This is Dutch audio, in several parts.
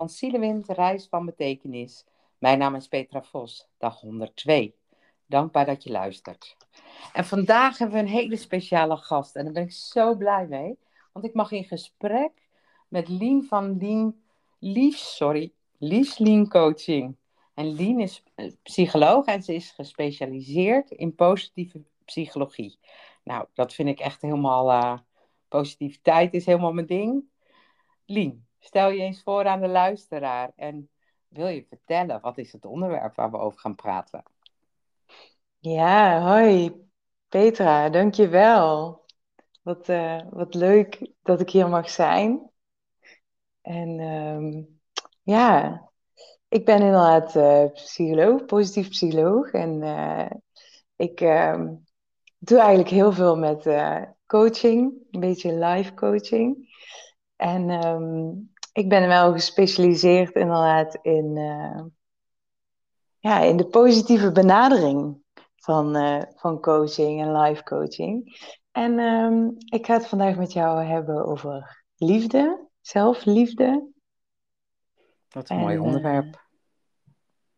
van Zielewind, Reis van Betekenis. Mijn naam is Petra Vos, dag 102. Dankbaar dat je luistert. En vandaag hebben we een hele speciale gast en daar ben ik zo blij mee. Want ik mag in gesprek met Lien van Lien, sorry, Liefs Coaching. En Lien is eh, psycholoog en ze is gespecialiseerd in positieve psychologie. Nou, dat vind ik echt helemaal, uh, positiviteit is helemaal mijn ding. Lien, Stel je eens voor aan de luisteraar en wil je vertellen wat is het onderwerp waar we over gaan praten? Ja, hoi Petra, dankjewel. Wat, uh, wat leuk dat ik hier mag zijn. En ehm, ja, ik ben inderdaad uh, psycholoog, positief psycholoog. En uh, ik ehm, doe eigenlijk heel veel met coaching, een beetje live coaching. En um, ik ben wel gespecialiseerd inderdaad in, uh, ja, in de positieve benadering van, uh, van coaching en live coaching. En um, ik ga het vandaag met jou hebben over liefde, zelfliefde. Wat een en, mooi eh, onderwerp.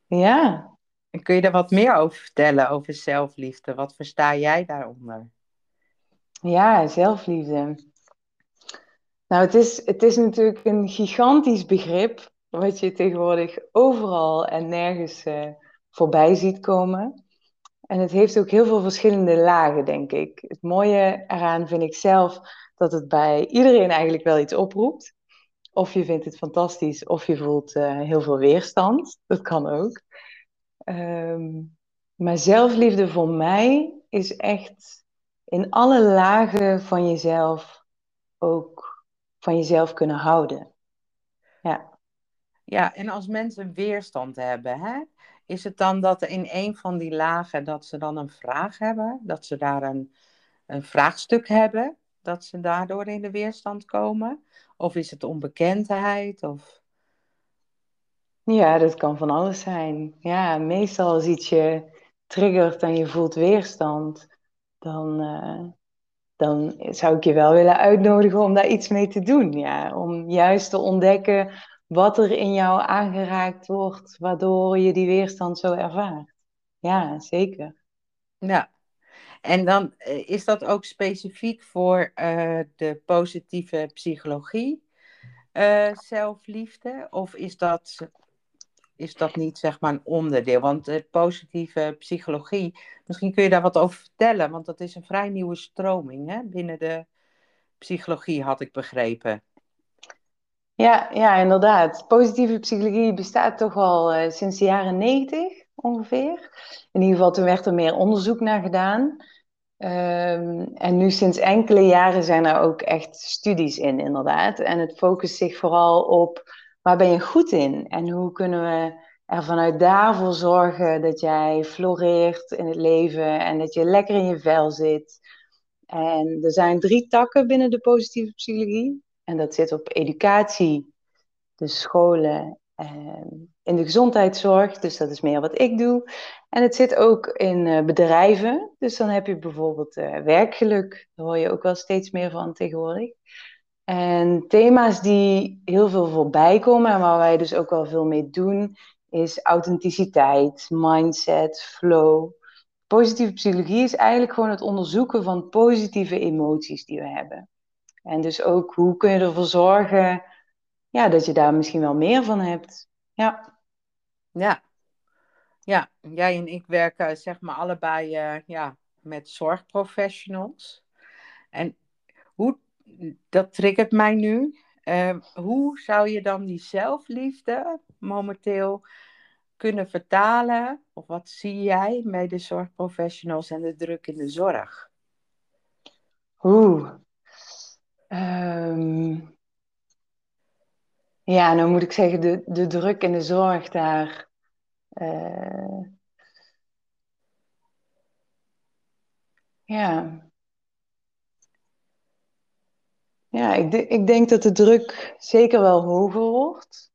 Uh, ja. En kun je daar wat meer over vertellen, over zelfliefde? Wat versta jij daaronder? Ja, zelfliefde. Nou, het is, het is natuurlijk een gigantisch begrip, wat je tegenwoordig overal en nergens uh, voorbij ziet komen. En het heeft ook heel veel verschillende lagen, denk ik. Het mooie eraan vind ik zelf dat het bij iedereen eigenlijk wel iets oproept. Of je vindt het fantastisch, of je voelt uh, heel veel weerstand. Dat kan ook. Um, maar zelfliefde voor mij is echt in alle lagen van jezelf ook van jezelf kunnen houden. Ja. Ja, en als mensen weerstand hebben, hè, is het dan dat in een van die lagen dat ze dan een vraag hebben, dat ze daar een, een vraagstuk hebben, dat ze daardoor in de weerstand komen? Of is het onbekendheid? Of... Ja, dat kan van alles zijn. Ja, meestal als iets je triggert en je voelt weerstand, dan, uh, dan zou ik je wel willen uitnodigen om daar iets mee te doen. Ja? Om juist te ontdekken wat er in jou aangeraakt wordt, waardoor je die weerstand zo ervaart. Ja, zeker. Ja, en dan eh, is dat ook specifiek voor uh, de positieve psychologie, uh, zelfliefde? Of is dat is dat niet zeg maar een onderdeel? Want de positieve psychologie, misschien kun je daar wat over vertellen, want dat is een vrij nieuwe stroming hè? binnen de psychologie, had ik begrepen. Ja, ja, inderdaad. Positieve psychologie bestaat toch al uh, sinds de jaren negentig ongeveer. In ieder geval, toen werd er meer onderzoek naar gedaan. Um, en nu sinds enkele jaren zijn er ook echt studies in, inderdaad. En het focust zich vooral op waar ben je goed in? En hoe kunnen we er vanuit daarvoor zorgen dat jij floreert in het leven en dat je lekker in je vel zit? En er zijn drie takken binnen de positieve psychologie. En dat zit op educatie, de scholen, en in de gezondheidszorg. Dus dat is meer wat ik doe. En het zit ook in uh, bedrijven. Dus dan heb je bijvoorbeeld uh, werkgeluk. Daar hoor je ook wel steeds meer van tegenwoordig. En thema's die heel veel voorbij komen en waar wij dus ook wel veel mee doen, is authenticiteit, mindset, flow. Positieve psychologie is eigenlijk gewoon het onderzoeken van positieve emoties die we hebben. En dus ook hoe kun je ervoor zorgen ja, dat je daar misschien wel meer van hebt. Ja. Ja. Ja, jij en ik werken zeg maar allebei uh, ja, met zorgprofessionals. En hoe dat triggert mij nu. Uh, hoe zou je dan die zelfliefde momenteel kunnen vertalen? Of wat zie jij bij de zorgprofessionals en de druk in de zorg? Oeh. Um... Ja, nou moet ik zeggen, de, de druk in de zorg daar. Uh... Ja. Ja, ik, ik denk dat de druk zeker wel hoger wordt.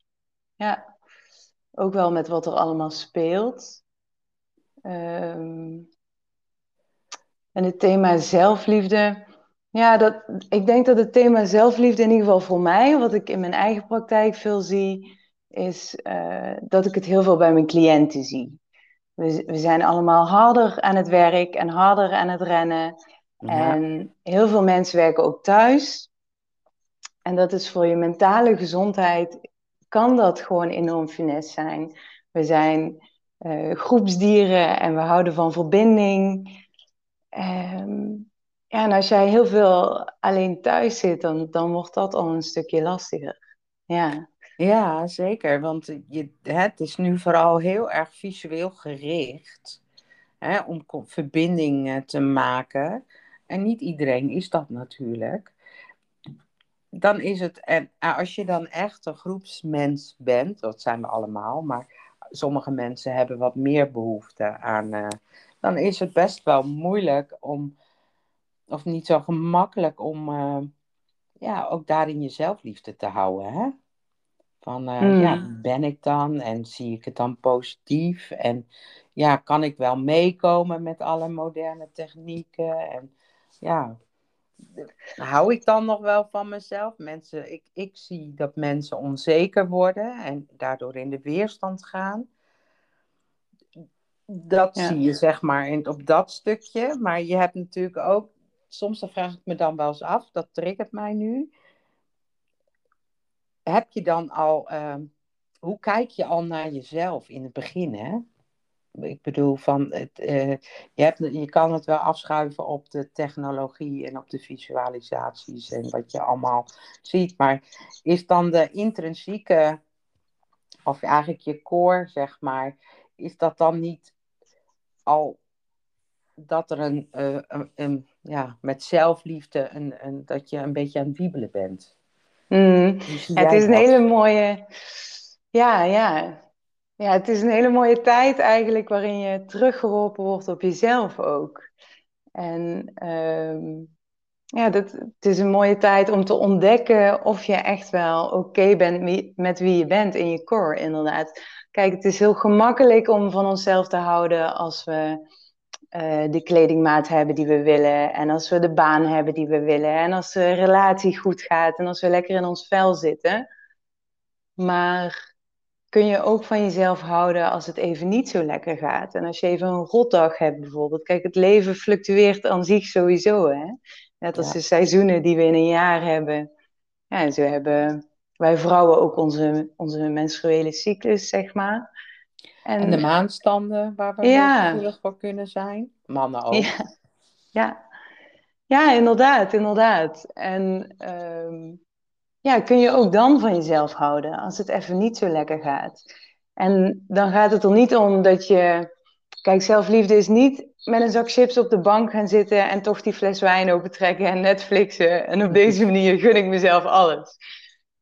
Ja, ook wel met wat er allemaal speelt. Um, en het thema zelfliefde. Ja, dat, ik denk dat het thema zelfliefde in ieder geval voor mij, wat ik in mijn eigen praktijk veel zie, is eh, dat ik het heel veel bij mijn cliënten zie. We, we zijn allemaal harder aan het werk en harder aan het rennen. En heel veel mensen werken ook thuis. En dat is voor je mentale gezondheid, kan dat gewoon enorm finesse zijn. We zijn uh, groepsdieren en we houden van verbinding. Ehm, ja, en als jij heel veel alleen thuis zit, dan, dan wordt dat al een stukje lastiger. Ja, ja zeker. Want je, het is nu vooral heel erg visueel gericht hè, om verbindingen te maken. En niet iedereen is dat natuurlijk. Dan is het, en als je dan echt een groepsmens bent, dat zijn we allemaal, maar sommige mensen hebben wat meer behoefte aan, uh, dan is het best wel moeilijk om, of niet zo gemakkelijk om, uh, ja, ook daarin je zelfliefde te houden. Hè? Van, uh, ja, hmm. ben ik dan en zie ik het dan positief? En ja, kan ik wel meekomen met alle moderne technieken? En ja, hou ik dan nog wel van mezelf? Mensen, ik, ik zie dat mensen onzeker worden en daardoor in de weerstand gaan. Dat zie je zeg maar in, op dat stukje. Maar je hebt natuurlijk ook, soms dan vraag ik me dan wel eens af, dat triggert mij nu. Heb je dan al, uh, hoe kijk je al naar jezelf in het begin? Hè? Ik bedoel, van het, uh, je, hebt, je kan het wel afschuiven op de technologie en op de visualisaties en wat je allemaal ziet. Maar is dan de intrinsieke, of eigenlijk je core, zeg maar, is dat dan niet al dat er een, uh, een, ja, met zelfliefde, een, een, dat je een beetje aan het wiebelen bent? Mm, het is een hele mooie. Ja, ja. Ja, het is een hele mooie tijd eigenlijk waarin je teruggeworpen wordt op jezelf ook. En ehm, ja, dat, het is een mooie tijd om te ontdekken of je echt wel oké bent met wie je bent in je core, inderdaad. Kijk, het is heel gemakkelijk om van onszelf te houden als we uh, de kledingmaat hebben die we willen. En als we de baan hebben die we willen. En als de relatie goed gaat en als we lekker in ons vel zitten. Maar kun je ook van jezelf houden als het even niet zo lekker gaat. En als je even een rotdag hebt bijvoorbeeld. Kijk, het leven fluctueert aan zich sowieso. Hè? Net als de seizoenen die we in een jaar hebben. Ja, en zo hebben wij vrouwen ook onze, onze menstruele cyclus, zeg maar. En, de maanstanden waar we ja. gevoelig voor kunnen zijn. Mannen ook. Ja, ja. ja inderdaad, inderdaad. En um, ja, kun je ook dan van jezelf houden als het even niet zo lekker gaat. En dan gaat het er niet om dat je. Kijk, zelfliefde is niet met een zak chips op de bank gaan zitten en toch die fles wijn opentrekken en Netflixen. En op deze manier gun ik mezelf alles.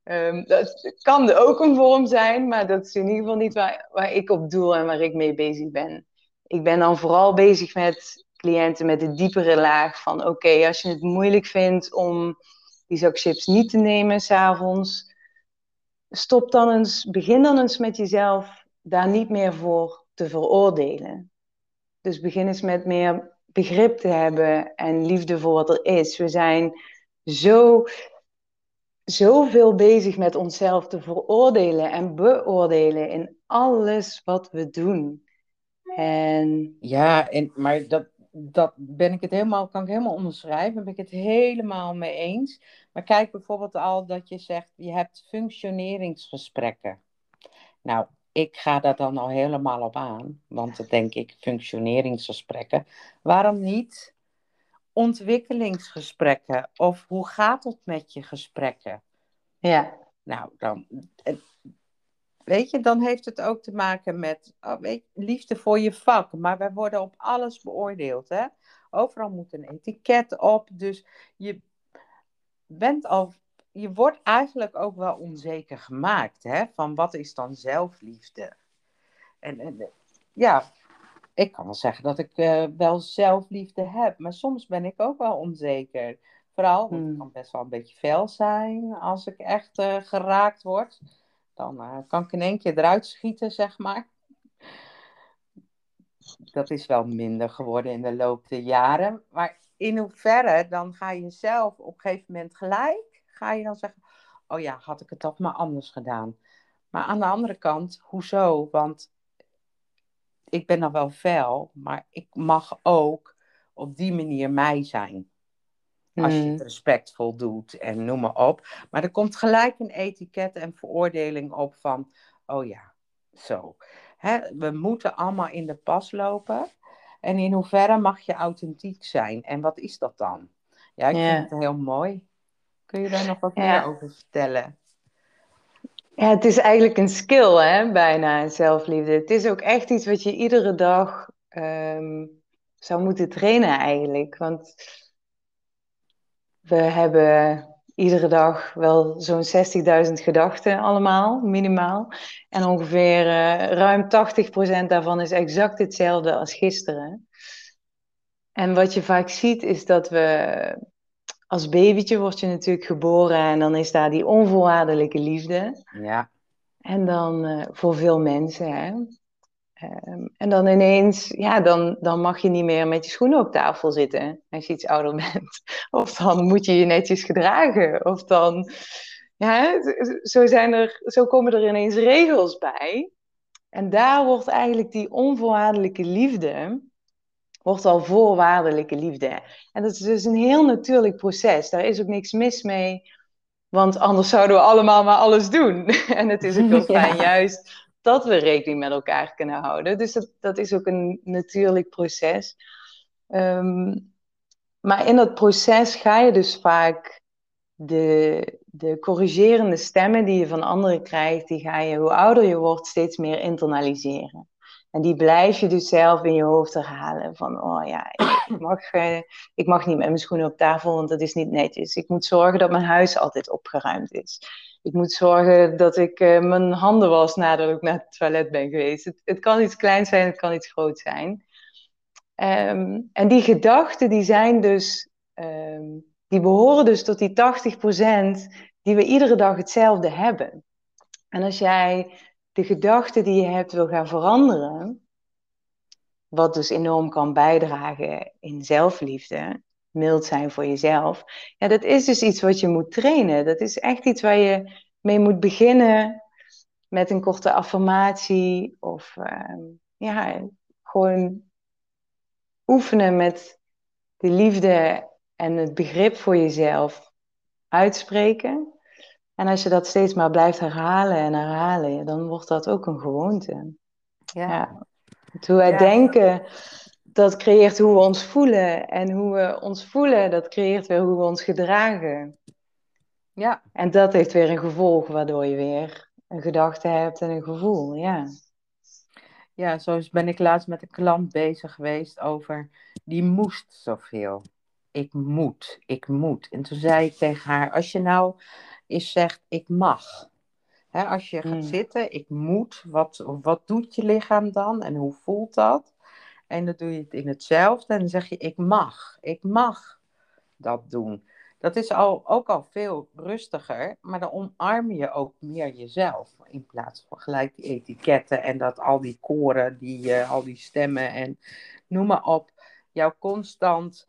Um, dat kan ook een vorm zijn, maar dat is in ieder geval niet waar, waar ik op doel en waar ik mee bezig ben. Ik ben dan vooral bezig met cliënten met de diepere laag van oké, als je het moeilijk vindt om chips niet te nemen s'avonds. Stop dan eens, begin dan eens met jezelf daar niet meer voor te veroordelen. Dus begin eens met meer begrip te hebben en liefde voor wat er is. We zijn zo, zoveel bezig met onszelf te veroordelen en beoordelen in alles wat we doen. En... Ja, en, maar dat, dat ben ik het helemaal, kan ik helemaal onderschrijven. ben ik het helemaal mee eens. Maar kijk bijvoorbeeld al dat je zegt, je hebt functioneringsgesprekken. Nou, ik ga daar dan al helemaal op aan. Want dan denk ik, functioneringsgesprekken. Waarom niet ontwikkelingsgesprekken? Of hoe gaat het met je gesprekken? Ja. Nou, dan, Weet je, dan heeft het ook te maken met oh, weet liefde voor je vak. Maar wij worden op alles beoordeeld. Hè? Overal moet een etiket op. Dus je bent al. Je wordt eigenlijk ook wel onzeker gemaakt. Hè? Van wat is dan zelfliefde? En, en ja, ik kan wel zeggen dat ik uh, wel zelfliefde heb. Maar soms ben ik ook wel onzeker. Vooral, want het hmm. kan best wel een beetje fel zijn als ik echt uh, geraakt word. Dan uh, kan ik in één keer eruit schieten, zeg maar. Dat is wel minder geworden in de loop der jaren. Maar in hoeverre dan ga je zelf op een gegeven moment gelijk, ga je dan zeggen, oh ja, had ik het toch maar anders gedaan. Maar aan de andere kant, hoezo? Want ik ben dan wel fel, maar ik mag ook op die manier mij zijn. Als je het Hmm. respectvol doet en noem maar op. Maar er komt gelijk een etiket en veroordeling op van, oh ja, zo. Hè, we moeten allemaal in de pas lopen. En in hoeverre mag je authentiek zijn? En wat is dat dan? Ja, ik Ja. vind het heel mooi. Kun je daar nog wat Ja. meer over vertellen? Ja, het is eigenlijk een skill, hè, bijna, zelfliefde. Het is ook echt iets wat je iedere dag ehm, zou moeten trainen, eigenlijk. Want we hebben iedere dag wel zo'n 60.000 gedachten allemaal, minimaal. En ongeveer eh, ruim 80% daarvan is exact hetzelfde als gisteren. En wat je vaak ziet is dat we als babytje word je natuurlijk geboren en dan is daar die onvoorwaardelijke liefde. Ja, En dan eh, voor veel mensen, hè. Ehm, en dan ineens, ja, dan, dan mag je niet meer met je schoenen op tafel zitten als je iets ouder bent. Of dan moet je je netjes gedragen. Of dan, ja, zo, zijn er, zo komen er ineens regels bij. En daar wordt eigenlijk die onvoorwaardelijke liefde, wordt al voorwaardelijke liefde. En dat is dus een heel natuurlijk proces. Daar is ook niks mis mee. Want anders zouden we allemaal maar alles doen. En het is ook heel fijn Ja. juist dat we rekening met elkaar kunnen houden. Dus dat, dat is ook een natuurlijk proces. Ehm, maar in dat proces ga je dus vaak de, de corrigerende stemmen die je van anderen krijgt, die ga je, hoe ouder je wordt, steeds meer internaliseren. En die blijf je dus zelf in je hoofd herhalen. Van, oh ja, ik mag, eh, ik mag niet met mijn schoenen op tafel, want dat is niet netjes. Ik moet zorgen dat mijn huis altijd opgeruimd is. Ik moet zorgen dat ik eh, mijn handen was nadat ik naar het toilet ben geweest. Het, het kan iets kleins zijn, het kan iets groot zijn. Ehm, en die gedachten, die zijn dus, ehm, die behoren dus tot die 80% die we iedere dag hetzelfde hebben. En als jij de gedachten die je hebt wil gaan veranderen, wat dus enorm kan bijdragen in zelfliefde, mild zijn voor jezelf, ja, dat is dus iets wat je moet trainen. Dat is echt iets waar je mee moet beginnen met een korte affirmatie of ehm, ja, gewoon oefenen met de liefde en het begrip voor jezelf uitspreken. En als je dat steeds maar blijft herhalen en herhalen, dan wordt dat ook een gewoonte. ja. Ja. Hoe wij Ja. denken, dat creëert hoe we ons voelen. En hoe we ons voelen, dat creëert weer hoe we ons gedragen. ja. En dat heeft weer een gevolg, waardoor je weer een gedachte hebt en een gevoel. Ja. Ja, zo ben ik laatst met een klant bezig geweest over, die moest zoveel. Ik moet, ik moet. En toen zei ik tegen haar, als je nou eens zegt, ik mag. Hè, als je gaat Hmm. zitten, ik moet, wat, wat doet je lichaam dan en hoe voelt dat? En dan doe je het in hetzelfde en dan zeg je, ik mag, ik mag dat doen. Dat is al, ook al veel rustiger, maar dan omarm je ook meer jezelf. In plaats van gelijk die etiketten en dat al die koren, die, eh, al die stemmen en noem maar op. Jou constant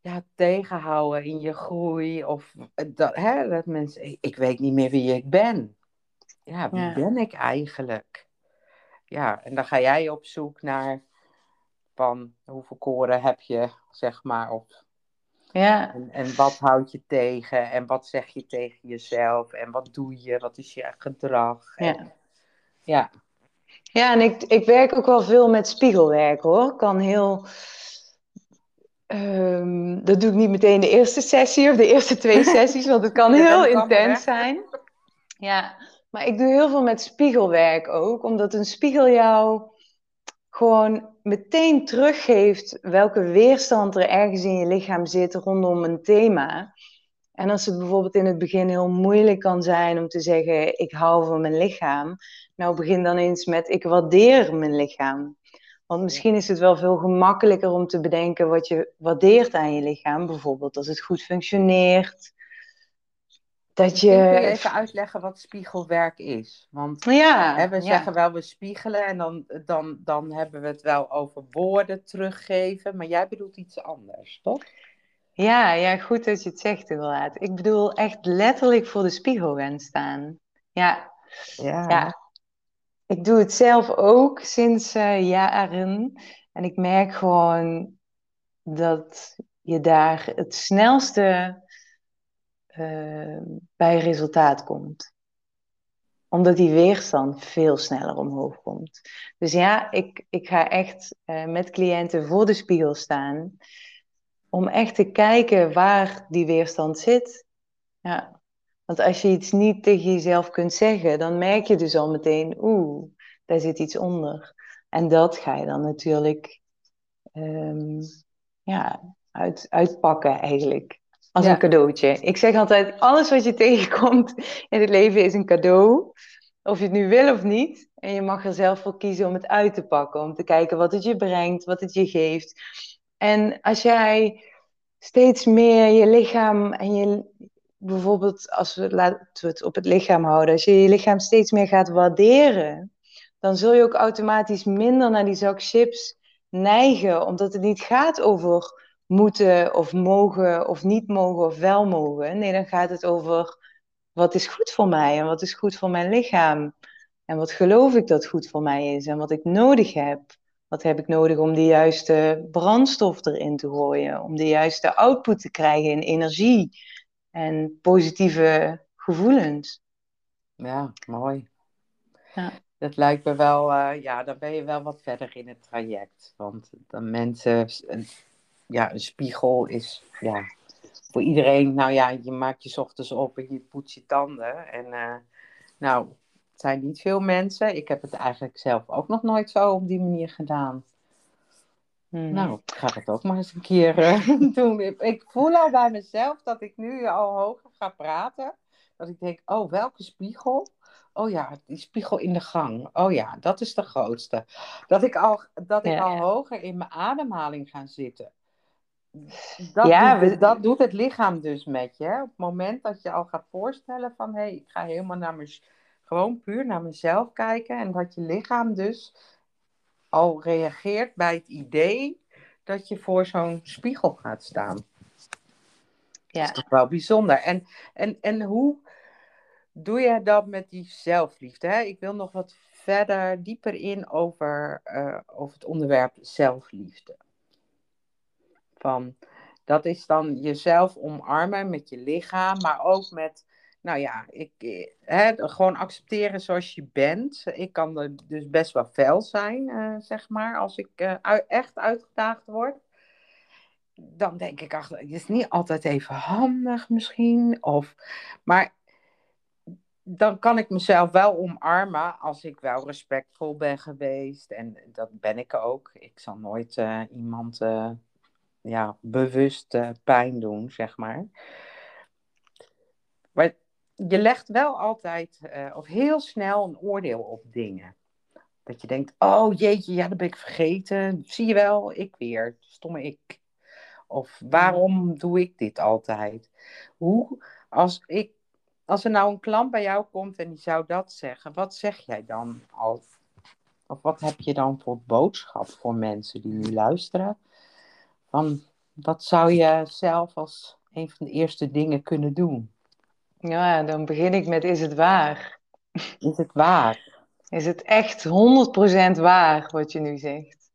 ja, tegenhouden in je groei. Of eh, dat, hè, dat mensen, ik, ik weet niet meer wie ik ben. Ja, wie Ja. ben ik eigenlijk? Ja, en dan ga jij op zoek naar van hoeveel koren heb je, zeg maar, of Ja. en, en wat houd je tegen? En wat zeg je tegen jezelf? En wat doe je? Wat is je gedrag? En- Ja. ja. Ja, en ik, ik werk ook wel veel met spiegelwerk hoor. Kan heel. ehm, dat doe ik niet meteen de eerste sessie of de eerste twee sessies, want het kan heel intens zijn. Ja, maar ik doe heel veel met spiegelwerk ook, omdat een spiegel jou gewoon meteen teruggeeft welke weerstand er ergens in je lichaam zit rondom een thema. En als het bijvoorbeeld in het begin heel moeilijk kan zijn om te zeggen: Ik hou van mijn lichaam. Nou, begin dan eens met: Ik waardeer mijn lichaam. Want misschien is het wel veel gemakkelijker om te bedenken wat je waardeert aan je lichaam. Bijvoorbeeld als het goed functioneert. Dat kun je even uitleggen wat spiegelwerk is. Want Ja, hè, we ja. zeggen wel, we spiegelen en dan, dan, dan hebben we het wel over woorden teruggeven. Maar jij bedoelt iets anders, toch? Ja, ja, goed dat je het zegt inderdaad. Ik bedoel echt letterlijk voor de spiegel gaan staan. Ja, Ja. Ja, ik doe het zelf ook sinds eh, jaren. En ik merk gewoon dat je daar het snelste eh, bij resultaat komt. Omdat die weerstand veel sneller omhoog komt. Dus ja, ik, ik ga echt eh, met cliënten voor de spiegel staan. Om echt te kijken waar die weerstand zit. Ja. Want als je iets niet tegen jezelf kunt zeggen, dan merk je dus al meteen, oeh, daar zit iets onder. En dat ga je dan natuurlijk ehm, ja, uit, uitpakken eigenlijk. Als Ja. een cadeautje. Ik zeg altijd, alles wat je tegenkomt in het leven is een cadeau. Of je het nu wil of niet. En je mag er zelf voor kiezen om het uit te pakken. Om te kijken wat het je brengt, wat het je geeft. En als jij steeds meer je lichaam en je... Bijvoorbeeld, als we, laten we het op het lichaam houden. Als je je lichaam steeds meer gaat waarderen. Dan zul je ook automatisch minder naar die zak chips neigen. Omdat het niet gaat over moeten of mogen of niet mogen of wel mogen. Nee, dan gaat het over wat is goed voor mij en wat is goed voor mijn lichaam. En wat geloof ik dat goed voor mij is en wat ik nodig heb. Wat heb ik nodig om de juiste brandstof erin te gooien, om de juiste output te krijgen in energie en positieve gevoelens. Ja, mooi. Ja. Dat lijkt me wel, eh, ja, dan ben je wel wat verder in het traject. Want dan mensen, ja, een spiegel is, ja, voor iedereen, nou ja, je maakt je ochtends op en je poetst je tanden. En eh, nou, het zijn niet veel mensen. Ik heb het eigenlijk zelf ook nog nooit zo op die manier gedaan. Mhm. Nou, ik ga dat ook maar eens een keer eh, doen. Ik- voel al bij mezelf dat ik nu al hoger ga praten. Dat ik denk, oh, welke spiegel? Oh ja, die spiegel in de gang. Oh ja, dat is de grootste. Dat ik al, dat ik Ja. al hoger in mijn ademhaling ga zitten. Dat, Ja, doet, dat doet het lichaam dus met je. Op het moment dat je al gaat voorstellen van... hé, hey, ik ga helemaal naar mijn, gewoon puur naar mezelf kijken. En dat je lichaam dus al reageert bij het idee dat je voor zo'n spiegel gaat staan. Dat Ja. is toch wel bijzonder. En, en, en hoe doe je dat met die zelfliefde? Hè? Ik wil nog wat verder dieper in over, eh, over het onderwerp zelfliefde. Van, dat is dan jezelf omarmen met je lichaam, maar ook met, nou ja, ik, hè, gewoon accepteren zoals je bent. Ik kan er dus best wel fel zijn, eh, zeg maar, als ik eh, echt uitgedaagd word. Dan denk ik, ach, het is niet altijd even handig misschien. Of, maar dan kan ik mezelf wel omarmen als ik wel respectvol ben geweest. En dat ben ik ook. Ik zal nooit eh, iemand ja, bewust eh, pijn doen, zeg maar. Maar je legt wel altijd, eh, of heel snel, een oordeel op dingen. Dat je denkt, oh jeetje, ja, dat ben ik vergeten. Zie je wel, ik weer, stomme ik. Of waarom doe ik dit altijd? Hoe, als, ik, als er nou een klant bij jou komt en die zou dat zeggen, wat zeg jij dan al? Of wat heb je dan voor boodschap voor mensen die nu luisteren? Van, wat zou je zelf als een van de eerste dingen kunnen doen? ja, dan begin ik met is het waar? Is het waar? Is het echt 100% waar wat je nu zegt?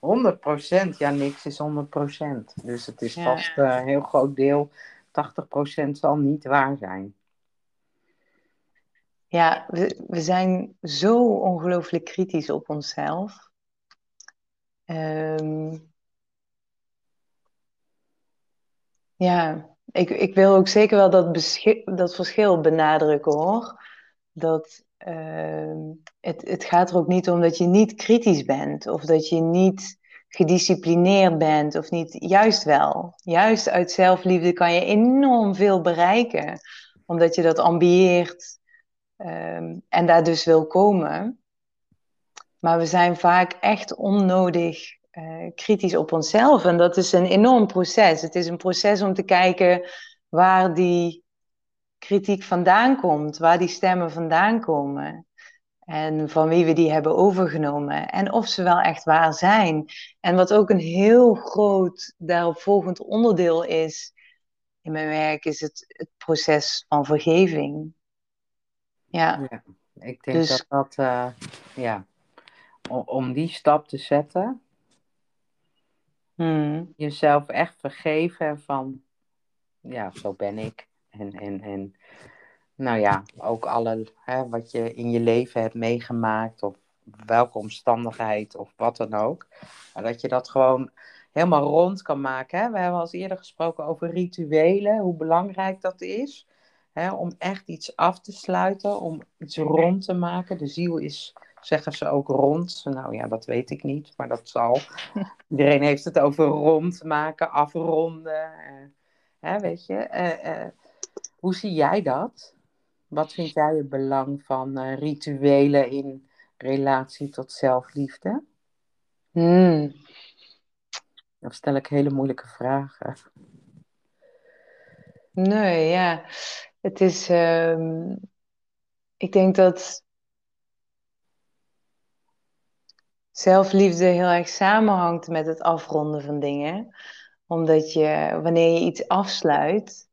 100%, ja, niks is 100%. Dus het is Ja. vast eh, een heel groot deel. 80% zal niet waar zijn. Ja, we, we zijn zo ongelooflijk kritisch op onszelf. Ehm, ja, ik, ik wil ook zeker wel dat, dat verschil benadrukken hoor. Dat ehm, het, het gaat er ook niet om dat je niet kritisch bent of dat je niet gedisciplineerd bent of niet. Juist wel. Juist uit zelfliefde kan je enorm veel bereiken, omdat je dat ambieert ehm, en daar dus wil komen. Maar we zijn vaak echt onnodig eh, kritisch op onszelf. En dat is een enorm proces. Het is een proces om te kijken waar die kritiek vandaan komt, waar die stemmen vandaan komen. En van wie we die hebben overgenomen. En of ze wel echt waar zijn. En wat ook een heel groot daaropvolgend onderdeel is in mijn werk, is het, het proces van vergeving. Ja. Ja. Ik denk Dus- dat dat, eh, ja, om, om die stap te zetten, Hmm. jezelf echt vergeven van, ja, zo ben ik. En, en, en nou ja, ook alle, hè, wat je in je leven hebt meegemaakt, of welke omstandigheid, of wat dan ook. Maar dat je dat gewoon helemaal rond kan maken. Hè? We hebben al eerder gesproken over rituelen, hoe belangrijk dat is. Hè? Om echt iets af te sluiten, om iets rond te maken. De ziel is, zeggen ze ook, rond. Nou ja, dat weet ik niet, maar dat zal. Iedereen heeft het over rond maken, afronden. eh, hè, weet je, Eh, eh, hoe zie jij dat? Wat vind jij het belang van rituelen in relatie tot zelfliefde? Hmm. Of stel ik hele moeilijke vragen? Nee, ja. Het is, ehm, ik denk dat zelfliefde heel erg samenhangt met het afronden van dingen. Omdat je, wanneer je iets afsluit,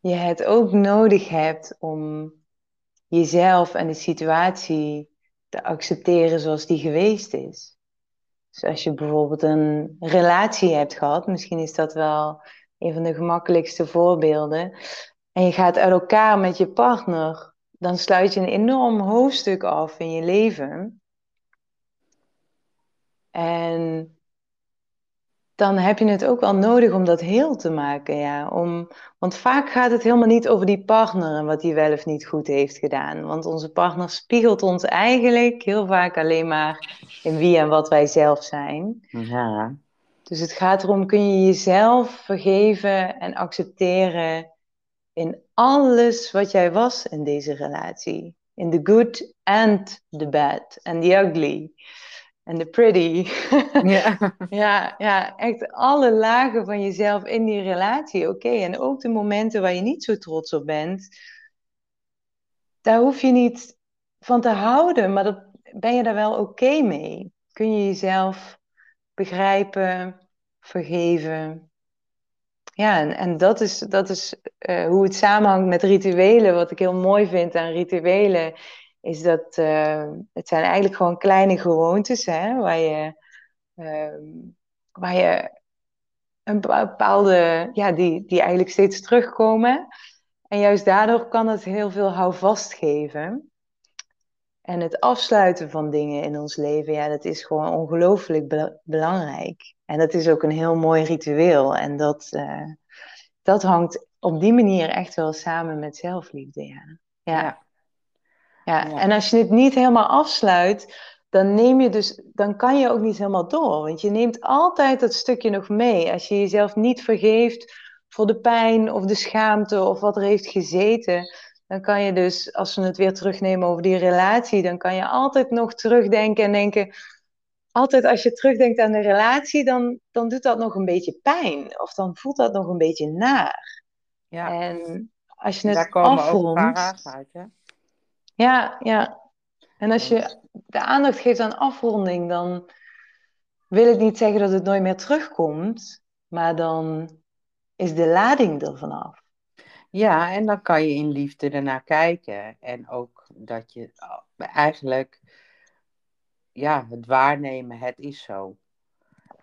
je het ook nodig hebt om jezelf en de situatie te accepteren zoals die geweest is. Dus als je bijvoorbeeld een relatie hebt gehad, misschien is dat wel een van de gemakkelijkste voorbeelden, en je gaat uit elkaar met je partner, dan sluit je een enorm hoofdstuk af in je leven. En dan heb je het ook wel nodig om dat heel te maken, ja. Om, want vaak gaat het helemaal niet over die partner en wat die wel of niet goed heeft gedaan. Want onze partner spiegelt ons eigenlijk heel vaak alleen maar in wie en wat wij zelf zijn. Ja, Dus het gaat erom, kun je jezelf vergeven en accepteren in alles wat jij was in deze relatie. In the good and the bad and the ugly and the pretty. ja. Ja, ja, echt alle lagen van jezelf in die relatie. Oké, en ook de momenten waar je niet zo trots op bent. Daar hoef je niet van te houden, maar dat, ben je daar wel oké mee? Kun je jezelf begrijpen, vergeven? Ja, en, en dat is, dat is eh, hoe het samenhangt met rituelen. Wat ik heel mooi vind aan rituelen, is dat eh, het zijn eigenlijk gewoon kleine gewoontes, hè, waar je Ehm, waar je een bepaalde, ja, die, die eigenlijk steeds terugkomen. En juist daardoor kan het heel veel houvast geven. En het afsluiten van dingen in ons leven, ja, dat is gewoon ongelooflijk be- belangrijk. En dat is ook een heel mooi ritueel. En dat, eh, dat hangt op die manier echt wel samen met zelfliefde. Ja. Ja. Ja, Ja. en als je het niet helemaal afsluit, dan neem je dus, dan kan je ook niet helemaal door. Want je neemt altijd dat stukje nog mee. Als je jezelf niet vergeeft voor de pijn of de schaamte of wat er heeft gezeten, dan kan je dus, als we het weer terugnemen over die relatie, dan kan je altijd nog terugdenken en denken. Altijd als je terugdenkt aan de relatie, dan, dan doet dat nog een beetje pijn. Of dan voelt dat nog een beetje naar. ja. En als je daar het komen ook afrondt. uit, hè? Ja, ja. En als je de aandacht geeft aan afronding, dan wil het niet zeggen dat het nooit meer terugkomt, maar dan is de lading er vanaf. Ja, en dan kan je in liefde ernaar kijken. En ook dat je uh, eigenlijk, ja, het waarnemen, het is zo.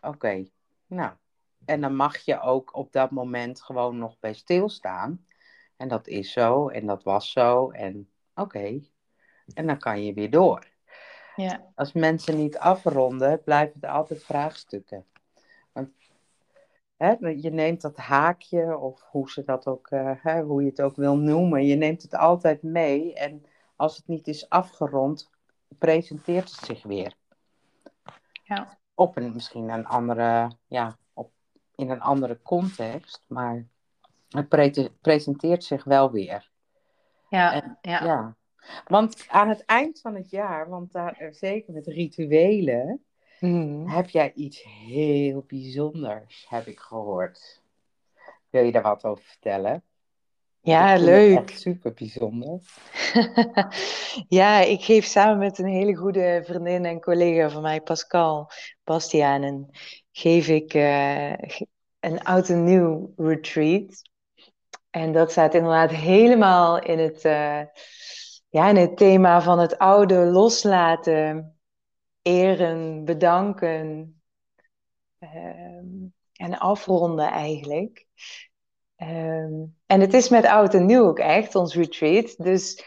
Oké, nou. En dan mag je ook op dat moment gewoon nog bij stilstaan. En dat is zo, en dat was zo, en oké. En dan kan je weer door. Ja, Als mensen niet afronden, blijven er altijd vraagstukken. Want hè, je neemt dat haakje, of hoe, ze dat ook, eh, hè, hoe je het ook wil noemen, je neemt het altijd mee. En als het niet is afgerond, presenteert het zich weer. ja, Op een, misschien een andere, ja, op, in een andere context, maar het pre- presenteert zich wel weer. Ja, En- ja. Ja. Want aan het eind van het jaar, want daar, eh, zeker met rituelen, Mhm. heb jij iets heel bijzonders, heb ik gehoord. Wil je daar wat over vertellen? Ja, Ik vind het leuk. echt super bijzonder. Ja, ik geef samen met een hele goede vriendin en collega van mij, Pascal Bastianen, geef ik eh, een oud en nieuw retreat. En dat staat inderdaad helemaal in het, eh, ja, in het thema van het oude loslaten, eren, bedanken ehm, en afronden eigenlijk. Ehm, en het is met oud en nieuw ook echt, ons retreat. Dus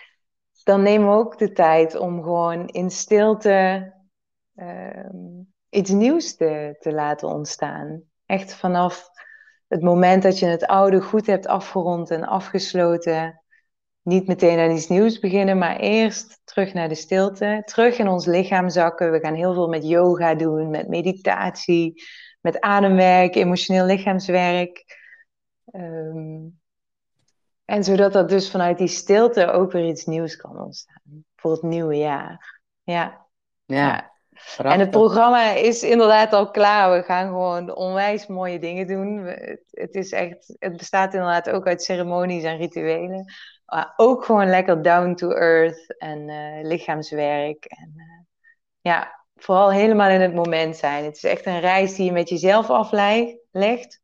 dan nemen we ook de tijd om gewoon in stilte ehm, iets nieuws te, te laten ontstaan. Echt vanaf het moment dat je het oude goed hebt afgerond en afgesloten, niet meteen aan iets nieuws beginnen, maar eerst terug naar de stilte, terug in ons lichaam zakken. We gaan heel veel met yoga doen, met meditatie, met ademwerk, emotioneel lichaamswerk. Ehm, en zodat dat dus vanuit die stilte ook weer iets nieuws kan ontstaan voor het nieuwe jaar. Ja. Ja. En het programma is inderdaad al klaar. We gaan gewoon onwijs mooie dingen doen. Het, is echt, het bestaat inderdaad ook uit ceremonies en rituelen. Maar ook gewoon lekker down to earth en uh, lichaamswerk. En uh, ja, vooral helemaal in het moment zijn. Het is echt een reis die je met jezelf aflegt.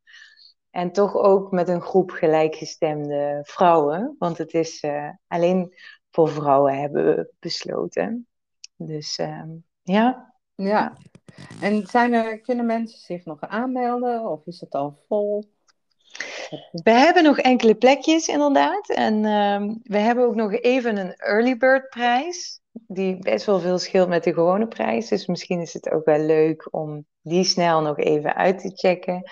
En toch ook met een groep gelijkgestemde vrouwen. Want het is uh, alleen voor vrouwen hebben we besloten. Dus ehm, ja. Ja. En zijn er, kunnen mensen zich nog aanmelden of is het al vol? We hebben nog enkele plekjes inderdaad. En uh, we hebben ook nog even een early bird prijs. Die best wel veel scheelt met de gewone prijs. Dus misschien is het ook wel leuk om die snel nog even uit te checken.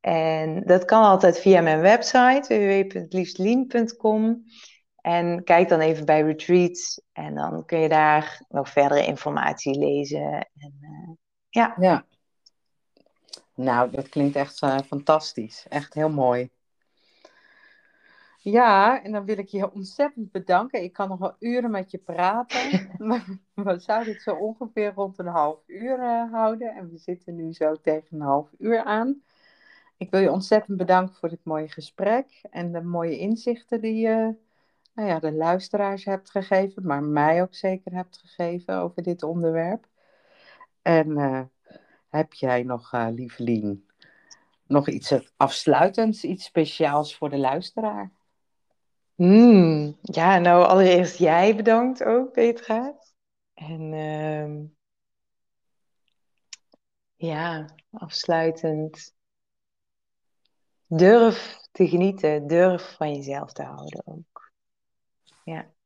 En dat kan altijd via mijn website www.liefstlien.com. En kijk dan even bij retreats en dan kun je daar nog verdere informatie lezen. En, uh, ja. ja. Nou, dat klinkt echt uh, fantastisch. Echt heel mooi. Ja, en dan wil ik je ontzettend bedanken. Ik kan nog wel uren met je praten. we zouden het zo ongeveer rond een half uur uh, houden. En we zitten nu zo tegen een half uur aan. Ik wil je ontzettend bedanken voor dit mooie gesprek en de mooie inzichten die je nou ja, de luisteraars hebt gegeven, maar mij ook zeker hebt gegeven over dit onderwerp. En uh, heb jij nog, uh, nog iets afsluitends, iets speciaals voor de luisteraar? Mm, ja, nou allereerst jij bedankt ook, Petra. En uh, ja, afsluitend. Durf te genieten, durf van jezelf te houden ook. Ja.